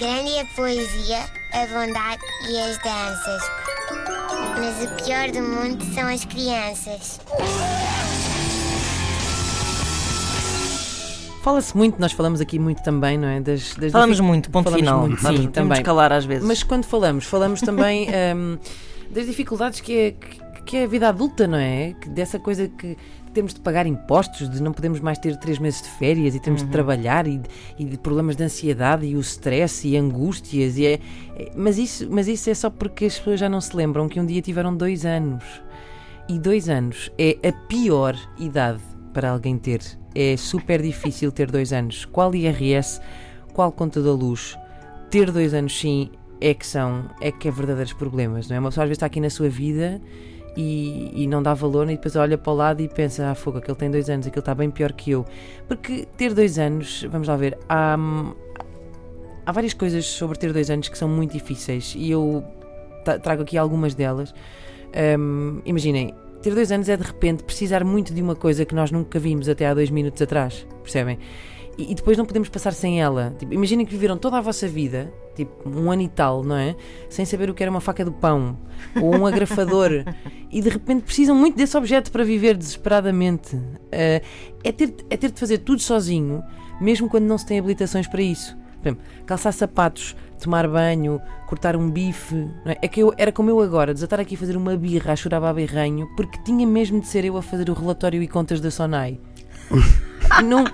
Grande é a poesia, a bondade e as danças. Mas o pior do mundo são as crianças. Fala-se muito, nós falamos aqui muito também, não é? Das, das Falamos dific- muito, ponto falamos final. muito, sim, temos também. de calar às vezes. Mas quando falamos, falamos também hum, das dificuldades que é, que- que é a vida adulta, não é? Que dessa coisa que temos de pagar impostos, de não podemos mais ter três meses de férias e temos de trabalhar e, de- e de problemas de ansiedade e o stress e angústias. E é, é- mas, isso, mas isso é só porque as pessoas já não se lembram que um dia tiveram dois anos. E dois anos é a pior idade para alguém ter. É super difícil ter dois anos. Qual IRS, qual conta da luz? Ter dois anos, sim, é que são, é que é verdadeiros problemas, não é? Uma pessoa às vezes está aqui na sua vida e, e não dá valor e depois olha para o lado e pensa, ah, fogo, aquele tem dois anos, aquele está bem pior que eu. Porque ter dois anos, vamos lá ver, há, há várias coisas sobre ter dois anos que são muito difíceis e eu tra- trago aqui algumas delas. Hum, imaginem, ter dois anos é de repente precisar muito de uma coisa que nós nunca vimos até há dois minutos atrás, percebem? E, e depois não podemos passar sem ela. Tipo, imaginem que viveram toda a vossa vida, tipo um ano e tal, não é? Sem saber o que era uma faca do pão ou um agrafador e de repente precisam muito desse objeto para viver desesperadamente. Ah, é, ter, é ter de fazer tudo sozinho, mesmo quando não se tem habilitações para isso. Por exemplo, calçar sapatos, tomar banho, cortar um bife. é? É que eu, era como eu agora, desatar aqui a fazer uma birra, a chorar babirranho, porque tinha mesmo de ser eu a fazer o relatório e contas da Sonai. E não,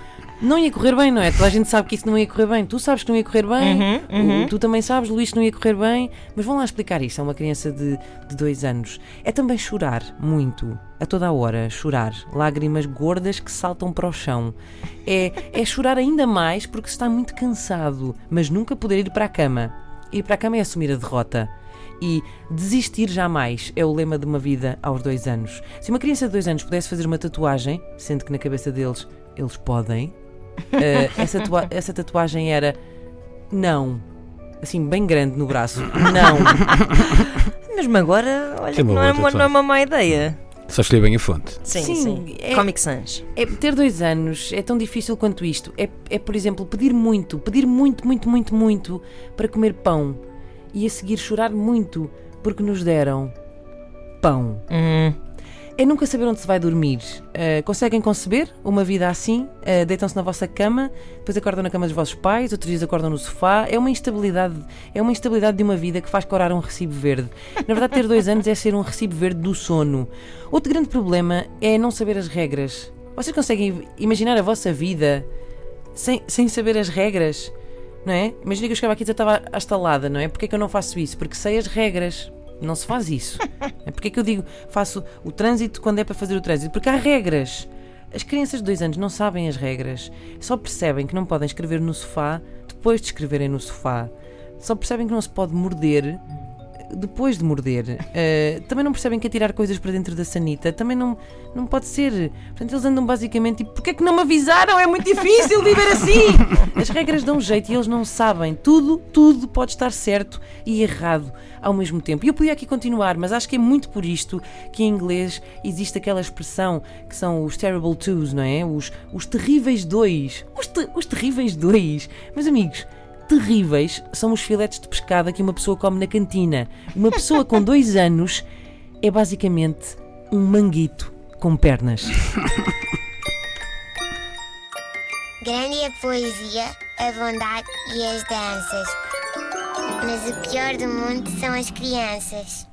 não ia correr bem, não é? Toda a gente sabe que isso não ia correr bem. Tu sabes que não ia correr bem, Uhum, uhum. tu também sabes, Luís, que não ia correr bem. Mas vão lá explicar isto a uma criança de, de dois anos. É também chorar muito, a toda a hora, chorar. Lágrimas gordas que saltam para o chão. É, é chorar ainda mais porque se está muito cansado, mas nunca poder ir para a cama. Ir para a cama é assumir a derrota. E desistir jamais é o lema de uma vida aos dois anos. Se uma criança de dois anos pudesse fazer uma tatuagem, sendo que na cabeça deles eles podem, eh, essa, tua- essa tatuagem era não. Assim, bem grande no braço. Não. Mesmo agora, olha, É que não é, uma, não é uma má ideia. Só escolhi bem a fonte. Sim, Sim, sim. é- Comic Sans. É, ter dois anos é tão difícil quanto isto. É, é, por exemplo, pedir muito, pedir muito, muito, muito, muito para comer pão e a seguir chorar muito porque nos deram pão. Hum, É nunca saber onde se vai dormir. Uh, conseguem conceber uma vida assim? Uh, Deitam-se na vossa cama, depois acordam na cama dos vossos pais, outros dias acordam no sofá. É uma instabilidade, é uma instabilidade de uma vida que faz corar um recibo verde. Na verdade, ter dois anos é ser um recibo verde do sono. Outro grande problema é não saber as regras. Vocês conseguem imaginar a vossa vida sem, sem saber as regras? Não é? Imagina que eu chegava aqui e estava à estalada, não é? Porquê é que eu não faço isso? Porque sei as regras. Não se faz isso. É porque é que eu digo faço o trânsito quando é para fazer o trânsito? Porque há regras. As crianças de dois anos não sabem as regras. Só percebem que não podem escrever no sofá depois de escreverem no sofá. Só percebem que não se pode morder depois de morder. Uh, também não percebem que atirar coisas para dentro da sanita também não, não pode ser. Portanto, eles andam basicamente tipo: porquê é que não me avisaram? É muito difícil viver assim! As regras dão jeito e eles não sabem. Tudo, tudo pode estar certo e errado ao mesmo tempo. E eu podia aqui continuar, mas acho que é muito por isto que em inglês existe aquela expressão que são os terrible twos, não é? Os, os terríveis dois. Os, te- os terríveis dois. Meus amigos, terríveis são os filetes de pescada que uma pessoa come na cantina. Uma pessoa com dois anos é basicamente um manguito com pernas. Grande a poesia, a bondade e as danças. Mas o pior do mundo são as crianças.